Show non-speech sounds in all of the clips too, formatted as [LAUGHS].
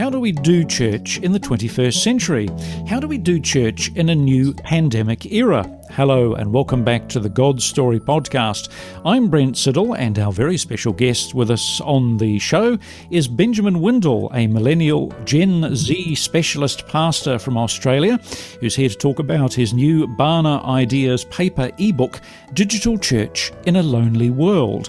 How do we do church in the 21st century? How do we do church in a new pandemic era? Hello, and welcome back to the God Story podcast. I'm Brent Siddle, and our very special guest with us on the show is Benjamin Windle, a millennial Gen Z specialist pastor from Australia, who's here to talk about his new Barna Ideas paper ebook, Digital Church in a Lonely World.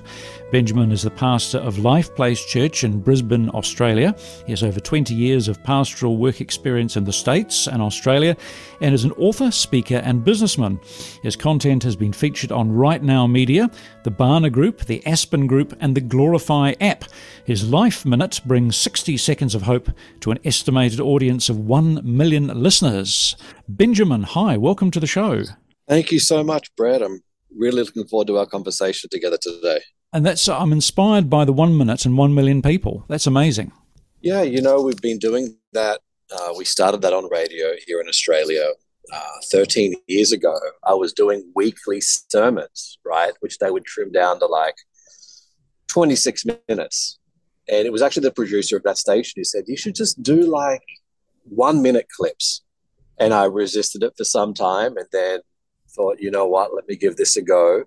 Benjamin is the pastor of Life Place Church in Brisbane, Australia. He has over 20 years of pastoral work experience in the States and Australia and is an author, speaker, and businessman. His content has been featured on Right Now Media, the Barna Group, the Aspen Group, and the Glorify app. His Life Minute brings 60 seconds of hope to an estimated audience of 1 million listeners. Benjamin, hi, welcome to the show. Thank you so much, Brad. I'm really looking forward to our conversation together today. And that's I'm inspired by the one minute and one million people. That's amazing. Yeah, you know we've been doing that. Uh, we started that on radio here in Australia uh, 13 years ago. I was doing weekly sermons, right, which they would trim down to like 26 minutes. And it was actually the producer of that station who said, You should just do like one minute clips. And I resisted it for some time and then thought, you know what, let me give this a go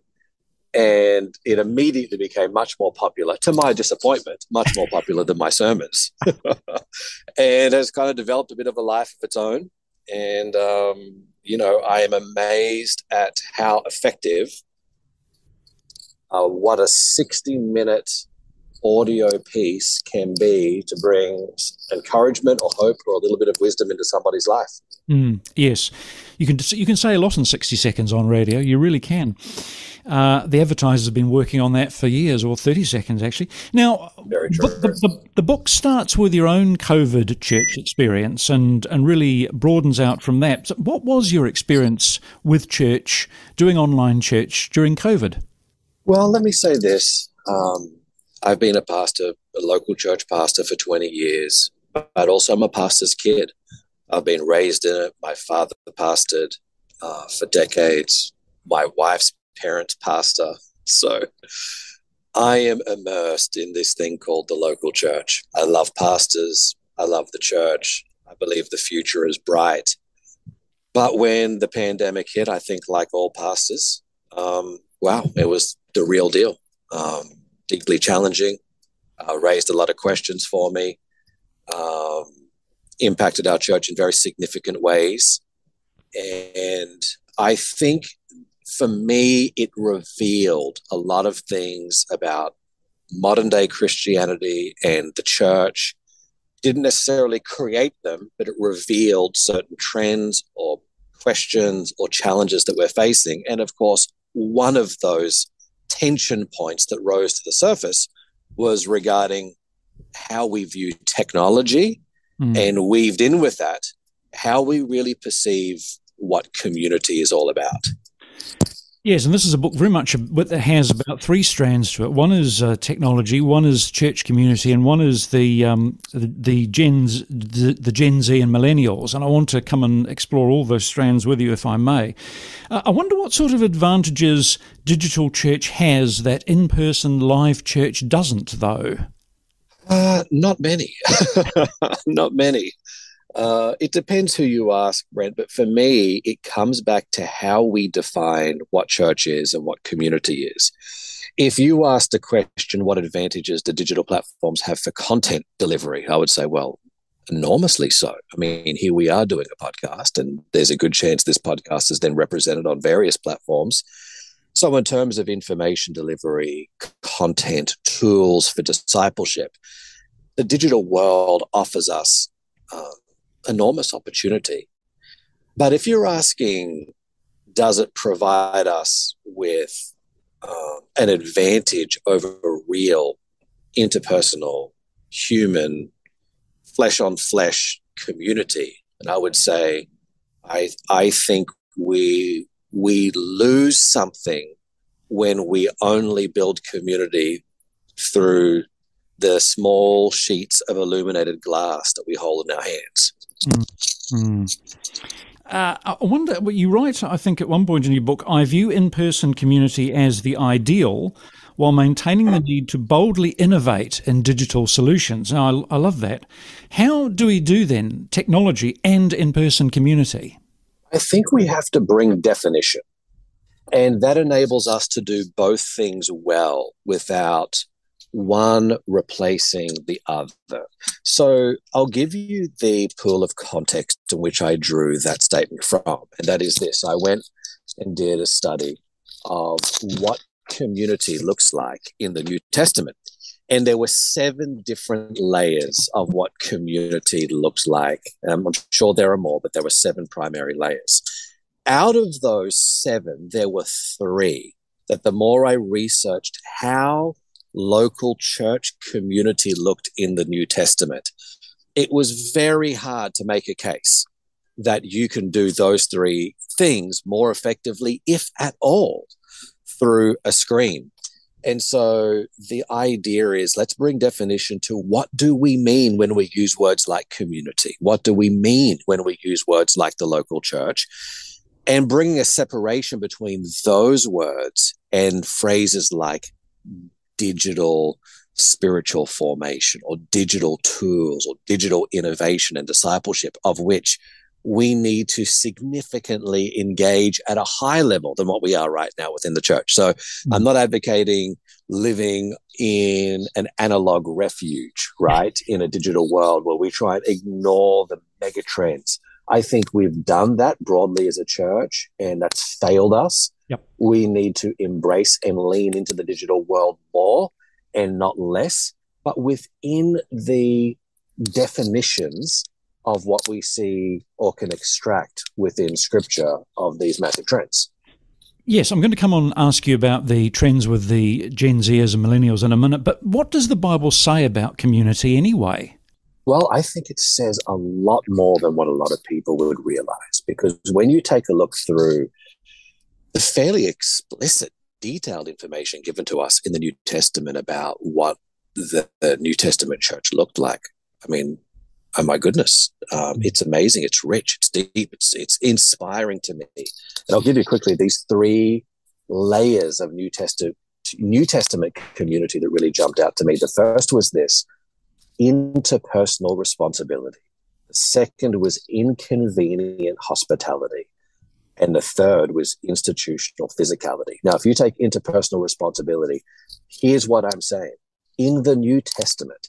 and it immediately became much more popular to my disappointment much more popular than my sermons. [LAUGHS] And has kind of developed a bit of a life of its own. And um, you know i am amazed at how effective uh, what a 60 minute audio piece can be to bring encouragement or hope or a little bit of wisdom into somebody's life mm, yes you can you can say a lot in 60 seconds on radio you really can uh, the advertisers have been working on that for years, or 30 seconds actually. Now, the, the, the, book starts with your own COVID church experience and, and really broadens out from that. So what was your experience with church, doing online church during COVID? Well, let me say this. Um, I've been a pastor, a local church pastor for 20 years, but also I'm a pastor's kid. I've been raised in it. My father pastored uh, for decades. My wife's parent pastor. So I am immersed in this thing called the local church. I love pastors. I love the church. I believe the future is bright. But when the pandemic hit, I think, like all pastors, um, wow, it was the real deal. Um, deeply challenging, uh, raised a lot of questions for me, um, impacted our church in very significant ways. And I think for me, it revealed a lot of things about modern day Christianity and the church. Didn't necessarily create them, but it revealed certain trends or questions or challenges that we're facing. And of course, one of those tension points that rose to the surface was regarding how we view technology mm. and weaved in with that how we really perceive what community is all about. Yes, and this is a book very much that has about three strands to it. One is uh, technology, one is church community, and one is the um, the, the Gens, the, the, Gen Z and millennials. And I want to come and explore all those strands with you, if I may. Uh, I wonder what sort of advantages digital church has that in-person live church doesn't, though. Uh, not many, [LAUGHS] not many. Uh, it depends who you ask, Brent, but for me, it comes back to how we define what church is and what community is. If you ask the question, what advantages do digital platforms have for content delivery? I would say, well, enormously so. I mean, here we are doing a podcast, and there's a good chance this podcast is then represented on various platforms. So, in terms of information delivery, content, tools for discipleship, the digital world offers us uh, enormous opportunity. But if you're asking, does it provide us with uh, an advantage over a real interpersonal, human, flesh on flesh community? And I would say, I, I think we, we lose something when we only build community through the small sheets of illuminated glass that we hold in our hands. Mm. Uh, I wonder what you write. I think at one point in your book, I view in-person community as the ideal, while maintaining the need to boldly innovate in digital solutions. Now, I, I love that. How do we do then technology and in person community? I think we have to bring definition. And that enables us to do both things well without one replacing the other. So I'll give you the pool of context in which I drew that statement from. And that is this I went and did a study of what community looks like in the New Testament. And there were seven different layers of what community looks like. Um, I'm sure there are more, but there were seven primary layers. Out of those seven, there were three that the more I researched how local church community looked in the New Testament, it was very hard to make a case that you can do those three things more effectively, if at all, through a screen. And so the idea is let's bring definition to what do we mean when we use words like community? What do we mean when we use words like the local church? And bringing a separation between those words and phrases like digital spiritual formation or digital tools or digital innovation and discipleship, of which we need to significantly engage at a higher level than what we are right now within the church. So mm-hmm. I'm not advocating living in an analog refuge, right? In a digital world where we try and ignore the mega trends. I think we've done that broadly as a church and that's failed us. Yep. We need to embrace and lean into the digital world more and not less, but within the definitions of what we see or can extract within scripture of these massive trends. Yes, I'm going to come on and ask you about the trends with the Gen Zers and millennials in a minute, but what does the Bible say about community anyway? Well, I think it says a lot more than what a lot of people would realize because when you take a look through the fairly explicit, detailed information given to us in the New Testament about what the, the New Testament church looked like, I mean, oh my goodness, um, it's amazing. It's rich. It's deep. It's it's inspiring to me. And I'll give you quickly these three layers of New Testament New Testament community that really jumped out to me. The first was this interpersonal responsibility. The second was inconvenient hospitality. And the third was institutional physicality. Now, if you take interpersonal responsibility, here's what I'm saying. In the New Testament,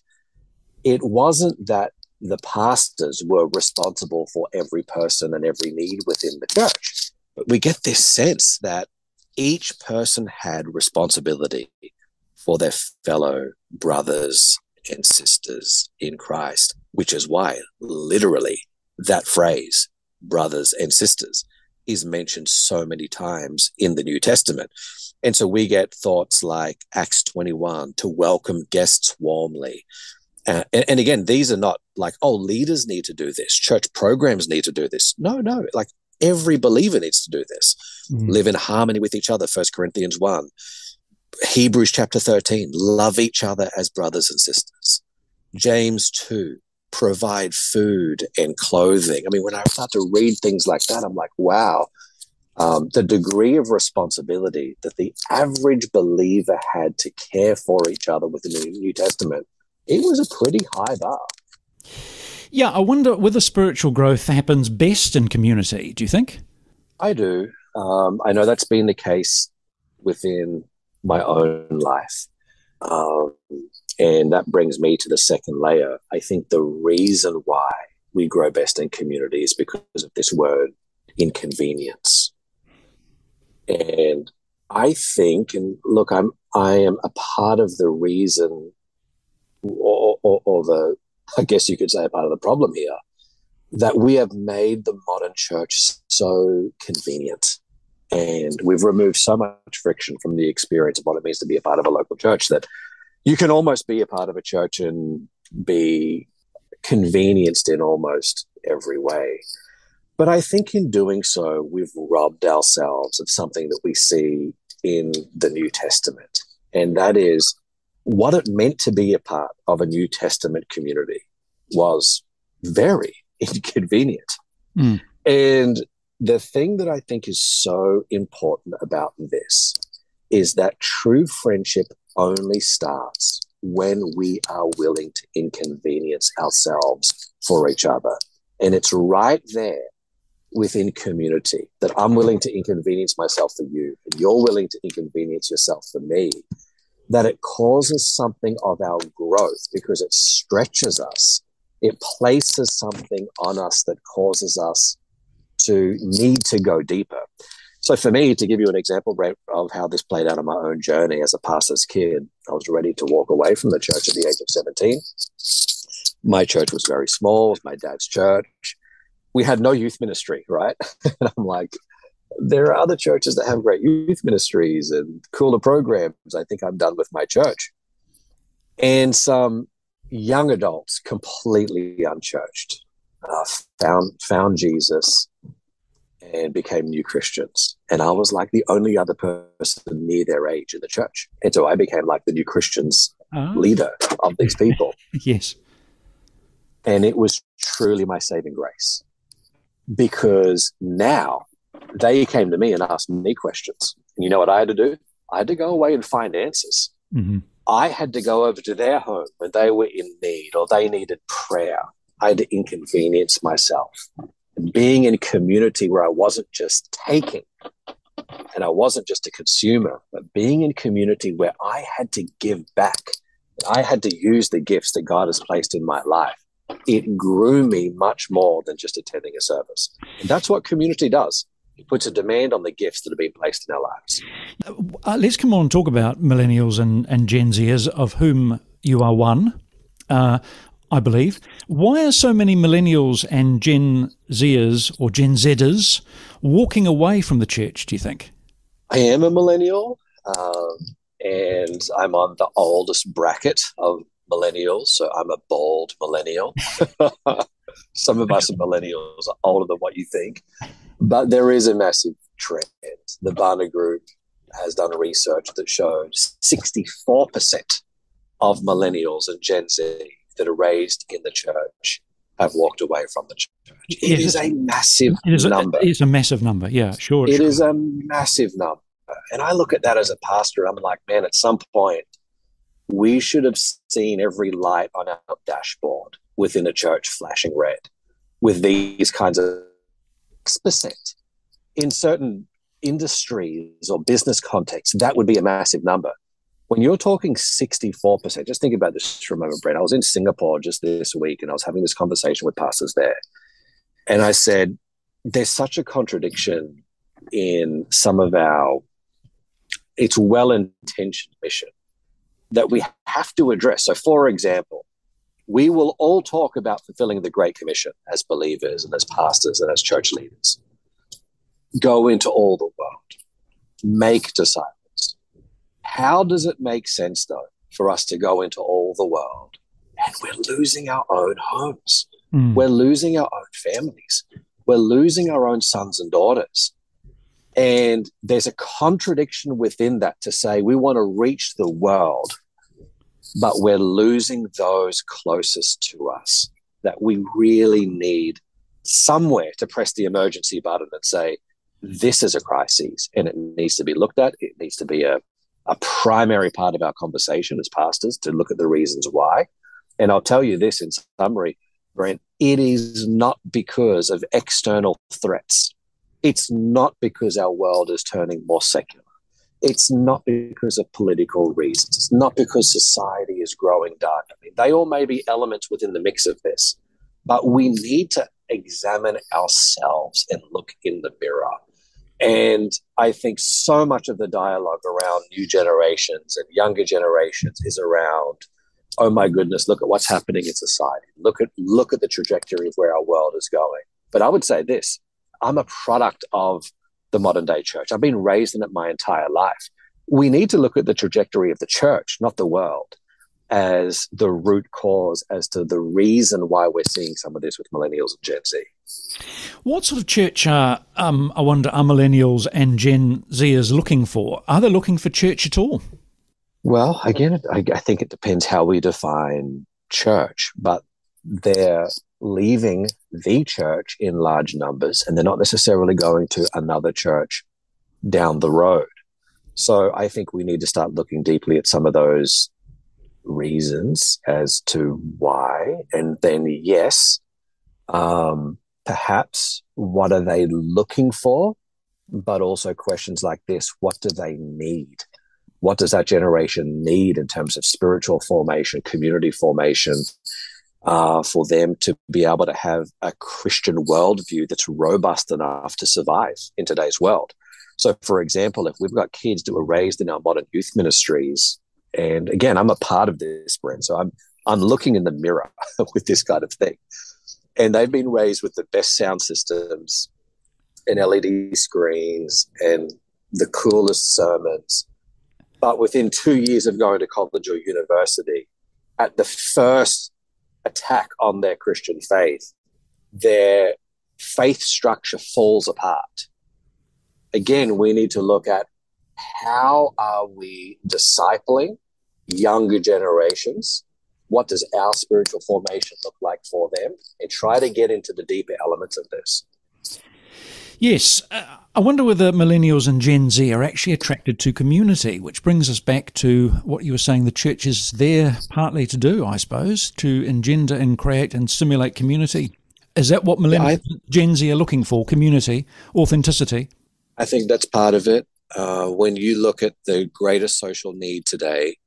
it wasn't that the pastors were responsible for every person and every need within the church. But we get this sense that each person had responsibility for their fellow brothers and sisters in Christ, which is why literally that phrase, brothers and sisters, is mentioned so many times in the New Testament. And so we get thoughts like Acts 21 to welcome guests warmly, uh, and, and, again, these are not like, oh, leaders need to do this, church programs need to do this. No, no, like every believer needs to do this. Mm. Live in harmony with each other, First Corinthians 1. Hebrews chapter 13, love each other as brothers and sisters. James 2, provide food and clothing. I mean, when I start to read things like that, I'm like, wow, um, the degree of responsibility that the average believer had to care for each other within the New Testament it was a pretty high bar. Yeah, I wonder whether spiritual growth happens best in community. Do you think? I do. Um, I know that's been the case within my own life. Um, and that brings me to the second layer. I think the reason why we grow best in community is because of this word inconvenience. And I think, and look, I'm I am a part of the reason or, or, or the, I guess you could say, a part of the problem here, that we have made the modern church so convenient. And we've removed so much friction from the experience of what it means to be a part of a local church that you can almost be a part of a church and be convenienced in almost every way. But I think in doing so, we've robbed ourselves of something that we see in the New Testament. And that is what it meant to be a part of a New Testament community was very [LAUGHS] inconvenient. Mm. And the thing that I think is so important about this is that true friendship only starts when we are willing to inconvenience ourselves for each other. And it's right there within community that I'm willing to inconvenience myself for you, and you're willing to inconvenience yourself for me, that it causes something of our growth because it stretches us. It places something on us that causes us to need to go deeper. So, for me, to give you an example of how this played out on my own journey as a pastor's kid, I was ready to walk away from the church at the age of 17. My church was very small, it was my dad's church. We had no youth ministry, right? [LAUGHS] and I'm like, there are other churches that have great youth ministries and cooler programs. I think I'm done with my church. And some young adults, completely unchurched, uh, found found Jesus and became new Christians. And I was like the only other person near their age in the church. And so I became like the new Christians oh. leader of these [LAUGHS] people. yes. And it was truly my saving grace because now they came to me and asked me questions. And you know what I had to do? I had to go away and find answers. Mm-hmm. I had to go over to their home when they were in need or they needed prayer. I had to inconvenience myself being in community where I wasn't just taking and I wasn't just a consumer, but being in community where I had to give back. I had to use the gifts that God has placed in my life. It grew me much more than just attending a service. And that's what community does. It puts a demand on the gifts that have been placed in our lives. Uh, let's come on and talk about millennials and, and Gen Zers, of whom you are one. Uh, I believe. Why are so many millennials and Gen Zers or Gen Zers walking away from the church, do you think? I am a millennial, um, and I'm on the oldest bracket of millennials, so I'm a bald millennial. [LAUGHS] Some of us are millennials are older than what you think, but there is a massive trend. The Barna Group has done research that showed 64% of millennials and Gen Z that are raised in the church have walked away from the church. It is a massive it is number. It is a massive number. Yeah, sure. It sure. is a massive number. And I look at that as a pastor. I'm like, man, at some point, we should have seen every light on our dashboard within a church flashing red with these kinds of percent in certain industries or business contexts. That would be a massive number when you're talking 64%, just think about this for a moment, Brent. I was in Singapore just this week and I was having this conversation with pastors there. And I said, there's such a contradiction in some of our, it's well intentioned mission that we have to address. So, for example, we will all talk about fulfilling the Great Commission as believers and as pastors and as church leaders. Go into all the world, make disciples how does it make sense, though, for us to go into all the world and we're losing our own homes? Mm. We're losing our own families. We're losing our own sons and daughters. And there's a contradiction within that to say we want to reach the world, but we're losing those closest to us that we really need somewhere to press the emergency button and say, this is a crisis and it needs to be looked at. It needs to be a, a primary part of our conversation as pastors to look at the reasons why. And I'll tell you this in summary, Brent, it is not because of external threats. It's not because our world is turning more secular. It's not because of political reasons. It's not because society is growing dark. I mean, they all may be elements within the mix of this, but we need to examine ourselves and look in the mirror and I think so much of the dialogue around new generations and younger generations is around, oh my goodness, look at what's happening in society. Look at look at the trajectory of where our world is going. But I would say this: I'm a product of the modern day church. I've been raised in it my entire life. We need to look at the trajectory of the church, not the world as the root cause as to the reason why we're seeing some of this with millennials and Gen Z. What sort of church are, um, I wonder, are millennials and Gen Zers looking for? Are they looking for church at all? Well, again, I, I think it depends how we define church, but they're leaving the church in large numbers and they're not necessarily going to another church down the road. So I think we need to start looking deeply at some of those reasons as to why. And then, yes, um, perhaps what are they looking for? But also questions like this what do they need? What does that generation need in terms of spiritual formation, community formation, uh, for them to be able to have a Christian worldview that's robust enough to survive in today's world? So, for example, if we've got kids that were raised in our modern youth ministries, and again, I'm a part of this, Brent, so I'm I'm looking in the mirror [LAUGHS] with this kind of thing and they've been raised with the best sound systems and LED screens and the coolest sermons. But within two years of going to college or university, at the first attack on their Christian faith, their faith structure falls apart. Again, we need to look at how are we discipling younger generations what does our spiritual formation look like for them and try to get into the deeper elements of this. Yes, uh, I wonder whether millennials and Gen Z are actually attracted to community, which brings us back to what you were saying the church is there partly to do, I suppose, to engender and create and stimulate community. Is that what millennials and Gen Z are looking for? Community, authenticity? I think that's part of it. Uh, when you look at the greatest social need today,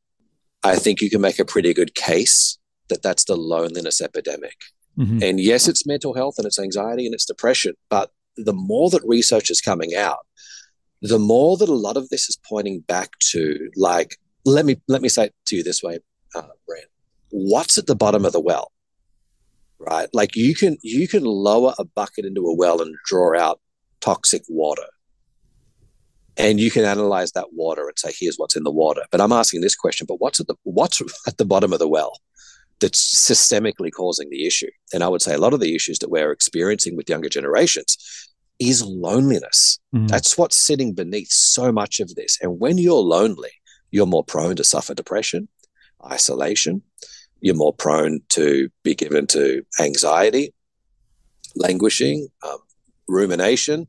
I think you can make a pretty good case that that's the loneliness epidemic. Mm-hmm. And yes, it's mental health and it's anxiety and it's depression, but the more that research is coming out, the more that a lot of this is pointing back to like, let me let me say it to you this way, uh, Brent. What's at the bottom of the well? Right? Like you can you can lower a bucket into a well and draw out toxic water and you can analyze that water and say here's what's in the water. But i'm asking this question but what's at the what's at the bottom of the well that's systemically causing the issue? And i would say a lot of the issues that we're experiencing with younger generations is loneliness. Mm. that's what's sitting beneath so much of this. And when you're lonely you're more prone to suffer depression isolation. You're more prone to be given to anxiety languishing um, rumination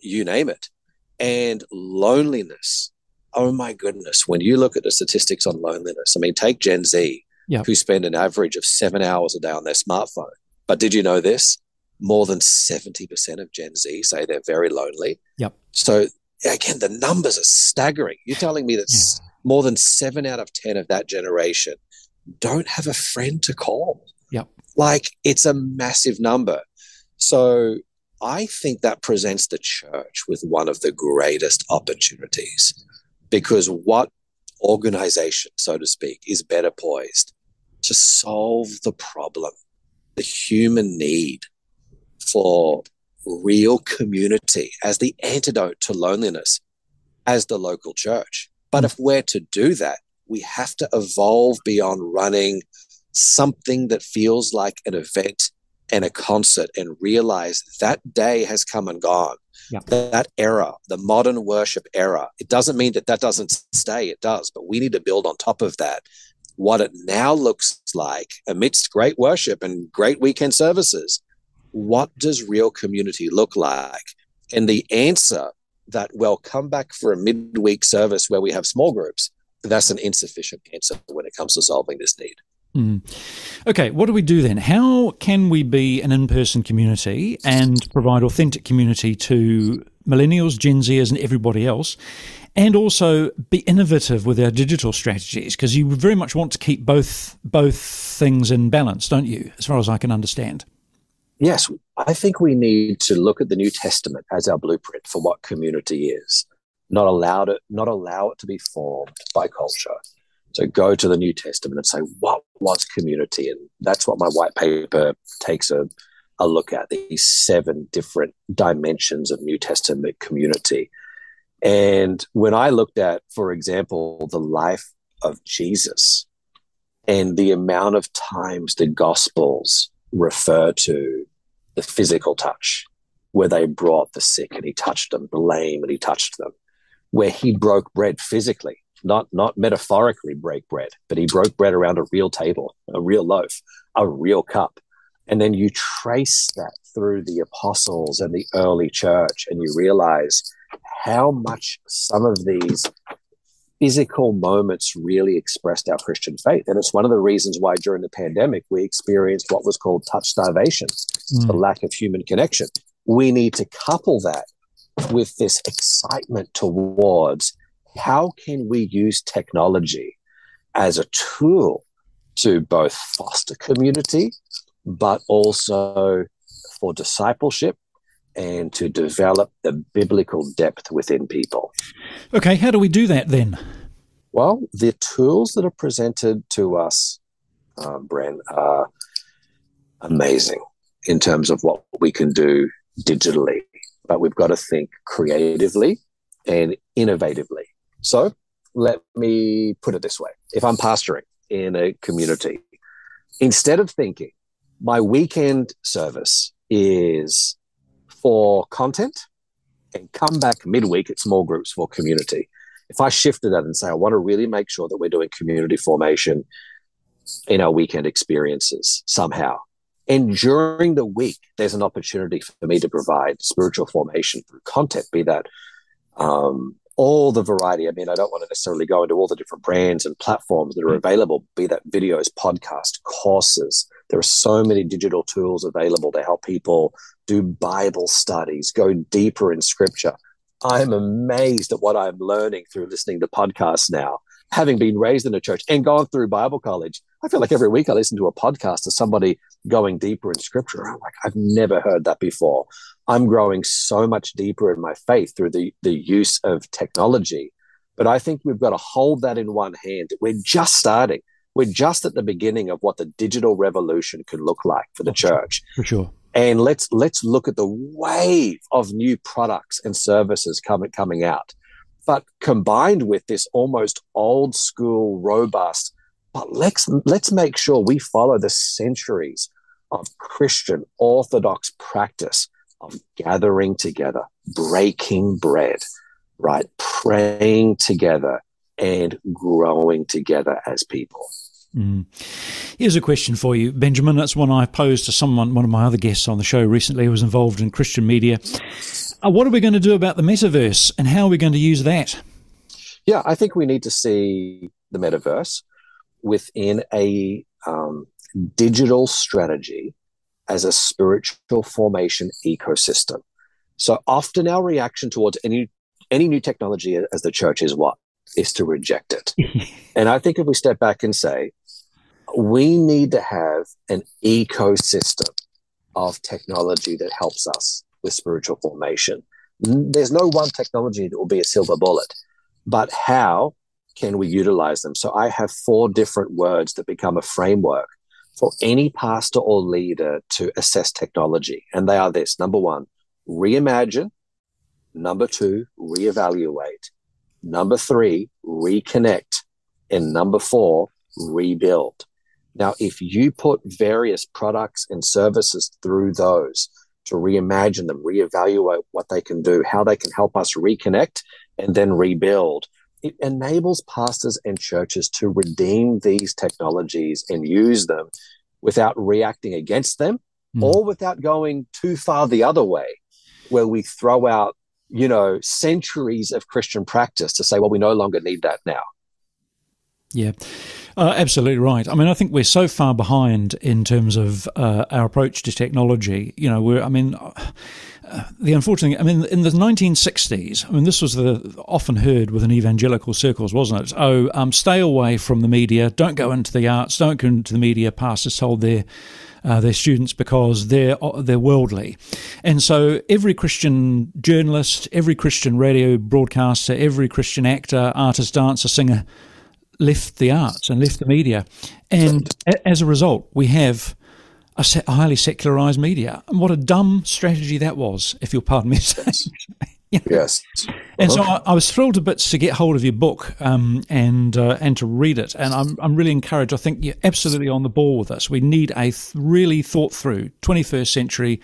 you name it and loneliness. Oh my goodness. When you look at the statistics on loneliness, I mean, take Gen Z, yep. who spend an average of seven hours a day on their smartphone. But did you know this? More than 70% of Gen Z say they're very lonely. Yep. So again, the numbers are staggering. You're telling me that yeah. more than seven out of 10 of that generation don't have a friend to call. Yep. Like it's a massive number. So I think that presents the church with one of the greatest opportunities because what organization, so to speak, is better poised to solve the problem, the human need for real community as the antidote to loneliness as the local church. But if we're to do that, we have to evolve beyond running something that feels like an event and a concert and realize that day has come and gone. Yeah. That era, the modern worship era, it doesn't mean that that doesn't stay. It does, but we need to build on top of that what it now looks like amidst great worship and great weekend services. What does real community look like? And the answer that, well, come back for a midweek service where we have small groups, that's an insufficient answer when it comes to solving this need. Mm. Okay, what do we do then? How can we be an in person community and provide authentic community to millennials, Gen Zers, and everybody else? And also be innovative with our digital strategies because you very much want to keep both both things in balance, don't you? As far as I can understand. Yes, I think we need to look at the New Testament as our blueprint for what community is. Not allow it, not allow it to be formed by culture so go to the New Testament and say, what was community? And that's what my white paper takes a, a look at these seven different dimensions of New Testament community. And when I looked at, for example, the life of Jesus and the amount of times the Gospels refer to the physical touch, where they brought the sick and he touched them, the lame and he touched them, where he broke bread physically not not metaphorically break bread, but he broke bread around a real table, a real loaf, a real cup. And then you trace that through the apostles and the early church, and you realize how much some of these physical moments really expressed our Christian faith. And it's one of the reasons why during the pandemic we experienced what was called touch starvation, mm. the lack of human connection. We need to couple that with this excitement towards how can we use technology as a tool to both foster community, but also for discipleship and to develop the biblical depth within people. Okay, how do we do that then? Well, the tools that are presented to us, uh, Bren, are amazing in terms of what we can do digitally, but we've got to think creatively and innovatively. So let me put it this way if I'm pastoring in a community, instead of thinking my weekend service is for content and come back midweek at small groups for community. If I shifted that and say, I want to really make sure that we're doing community formation in our weekend experiences somehow. And during the week, there's an opportunity for me to provide spiritual formation through content, be that um, all the variety. I mean, I don't want to necessarily go into all the different brands and platforms that are mm. available, be that videos, podcast, courses. There are so many digital tools available to help people do Bible studies, go deeper in scripture. I'm amazed at what I'm learning through listening to podcasts now. Having been raised in a church and gone through Bible college, I feel like every week I listen to a podcast of somebody going deeper in scripture. I'm like, I've never heard that before. I'm growing so much deeper in my faith through the, the use of technology. But I think we've got to hold that in one hand. We're just starting. We're just at the beginning of what the digital revolution could look like for the church. For sure. And let's let's look at the wave of new products and services coming coming out. But combined with this almost old school, robust, but let's let's make sure we follow the centuries of Christian orthodox practice of gathering together, breaking bread, right? Praying together and growing together as people. Mm. Here's a question for you, Benjamin. That's one I posed to someone, one of my other guests on the show recently who was involved in Christian media. Uh, what are we going to do about the metaverse and how are we going to use that? Yeah, I think we need to see the metaverse within a um, digital strategy as a spiritual formation ecosystem. So often our reaction towards any any new technology as the church is what? Is to reject it. [LAUGHS] and I think if we step back and say, we need to have an ecosystem of technology that helps us with spiritual formation. There's no one technology that will be a silver bullet, but how can we utilize them? So I have four different words that become a framework for any pastor or leader to assess technology. And they are this number one, reimagine. Number two, reevaluate. Number three, reconnect. And number four, rebuild. Now, if you put various products and services through those to reimagine them, reevaluate what they can do, how they can help us reconnect and then rebuild, it enables pastors and churches to redeem these technologies and use them without reacting against them mm. or without going too far the other way, where we throw out, you know, centuries of Christian practice to say, well, we no longer need that now. Yeah. Uh, absolutely right. I mean, I think we're so far behind in terms of uh, our approach to technology. You know, we're, I mean, the unfortunate, I mean, in the 1960s, I mean, this was the often heard within evangelical circles, wasn't it? Oh, um, stay away from the media. Don't go into the arts. Don't go into the media. Pastors told their uh, their students because they're they're worldly, and so every Christian journalist, every Christian radio broadcaster, every Christian actor, artist, dancer, singer left the arts and left the media, and as a result, we have a, highly secularized media. And what a dumb strategy that was, if you'll pardon me saying. [LAUGHS] Yes. And so I, I, was thrilled a bit to get hold of your book um, and uh, and to read it. And I'm, I'm really encouraged. I think you're absolutely on the ball with us. We need a th- really thought through 21st century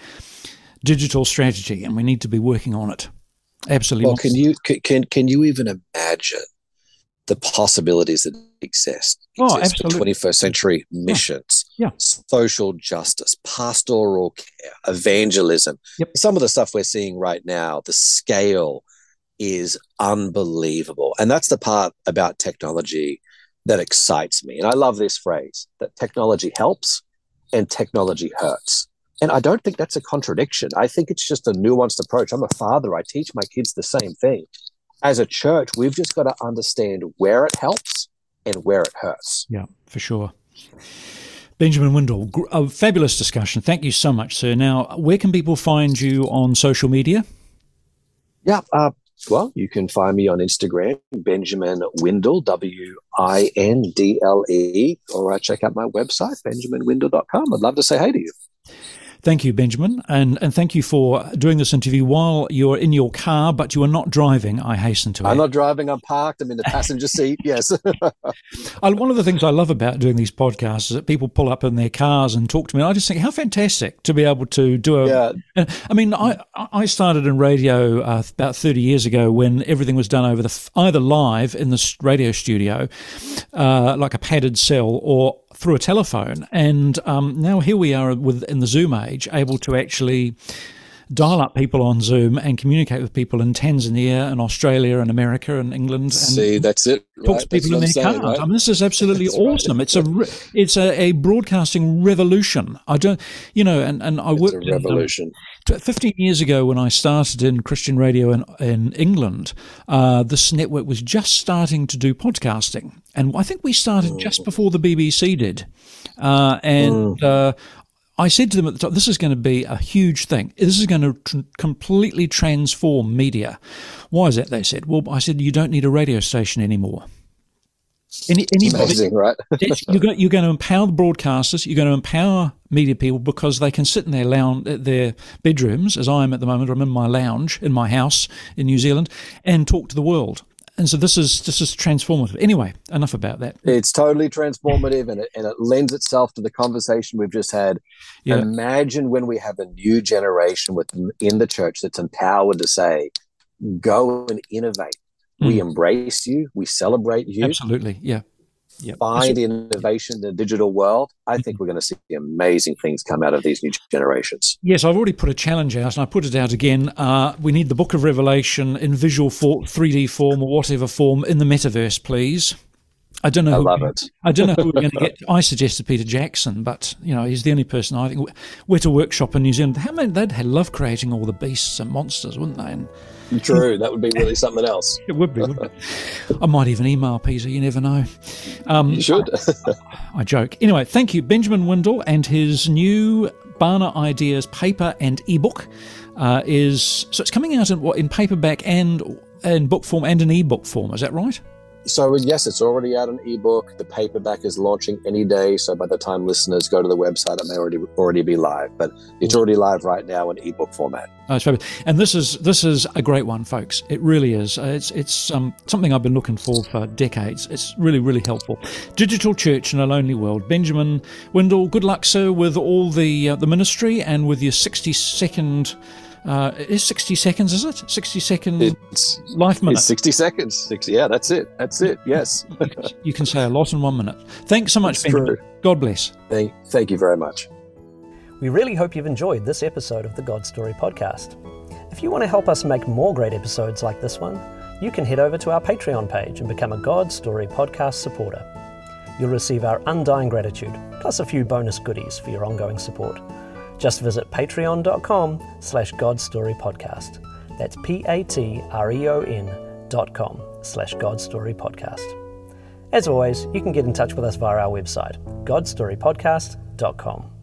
digital strategy, and we need to be working on it. Absolutely. Well, can you can can you even imagine the possibilities that exist, oh, exist for 21st century missions, yeah. yeah. social justice, pastoral care, evangelism. Yep. Some of the stuff we're seeing right now, the scale is unbelievable. And that's the part about technology that excites me. And I love this phrase that technology helps and technology hurts. And I don't think that's a contradiction. I think it's just a nuanced approach. I'm a father, I teach my kids the same thing. As a church, we've just got to understand where it helps and where it hurts. Yeah, for sure. Benjamin Windle, a fabulous discussion. Thank you so much, sir. Now, where can people find you on social media? Yeah, uh, well, you can find me on Instagram, Benjamin Windle, W I N D L E, or check out my website, benjaminwindle.com. I'd love to say hey to you. Thank you, Benjamin, and and thank you for doing this interview while you're in your car, but you are not driving. I hasten to. Add. I'm not driving. I'm parked. I'm in the passenger seat. [LAUGHS] Yes. [LAUGHS] I, one of the things I love about doing these podcasts is that people pull up in their cars and talk to me. And I just think how fantastic to be able to do a. Yeah. I mean, I I started in radio uh, about 30 years ago when everything was done over the either live in the radio studio, uh, like a padded cell, or through a telephone. And um, now here we are with in the Zoom age, able to actually dial up people on Zoom and communicate with people in Tanzania and Australia and America and England. And See, that's it. Talk right? to people in their saying, cars. Right? I mean, this is absolutely awesome. Right. It's a it's a, a, broadcasting revolution. I don't, you know, and and I worked. A revolution. In, um, Fifteen years ago, when I started in Christian radio in in England, uh, this network was just starting to do podcasting, and I think we started just mm. before the BBC did. Uh, and mm. uh, I said to them at the top, this is going to be a huge thing. This is going to tr- completely transform media. Why is that? They said. Well, I said, you don't need a radio station anymore. Any, anybody, Amazing, right? [LAUGHS] you're, going, you're going to empower the broadcasters. You're going to empower media people because they can sit in their lounge, their bedrooms, as I am at the moment. I'm in my lounge in my house in New Zealand, and talk to the world and so this is this is transformative. Anyway, enough about that. It's totally transformative, and it, and it lends itself to the conversation we've just had. Yeah. Imagine when we have a new generation within the church that's empowered to say, "Go and innovate." Mm. We embrace you. We celebrate you. Absolutely, yeah. Yep. the innovation in the digital world, I think mm-hmm. we're going to see amazing things come out of these new generations. Yes, I've already put a challenge out, and I put it out again. Uh, we need the Book of Revelation in visual form, 3D form, or whatever form in the metaverse, please. I don't know. I love it. I don't know who we're going to get. [LAUGHS] I suggested Peter Jackson, but you know he's the only person I think. Weta Workshop in New Zealand. How many? They'd love creating all the beasts and monsters, wouldn't they? And [LAUGHS] True, that would be really something else. it would be. Wouldn't it? I might even email Peter. You never know. Um, you should. I, I joke. Anyway, thank you, Benjamin Windle, and his new Barna Ideas paper and ebook uh, is so it's coming out in what in paperback and in book form and in ebook form. Is that right? So yes, it's already out in ebook. The paperback is launching any day. So by the time listeners go to the website, it may already already be live. But it's already live right now in ebook format. Oh, it's fabulous. And this is this is a great one, folks. It really is. Uh, it's it's um, something I've been looking for for decades. It's really really helpful. Digital Church in a Lonely World. Benjamin Windle. Good luck, sir, with all the uh, the ministry and with your sixty second uh, is 60 seconds, is it? 60 second it's, life minute. It's 60 seconds. 60, yeah, that's it. That's it. Yes. [LAUGHS] you can say a lot in one minute. Thanks so much, Ben. God bless. Thank, thank you very much. We really hope you've enjoyed this episode of the God Story podcast. If you want to help us make more great episodes like this one, you can head over to our Patreon page and become a God Story podcast supporter. You'll receive our undying gratitude, plus a few bonus goodies for your ongoing support. Just visit patreon.com slash godstorypodcast. That's P-A-T-R-E-O-N dot com slash godstorypodcast. As always, you can get in touch with us via our website, godstorypodcast.com.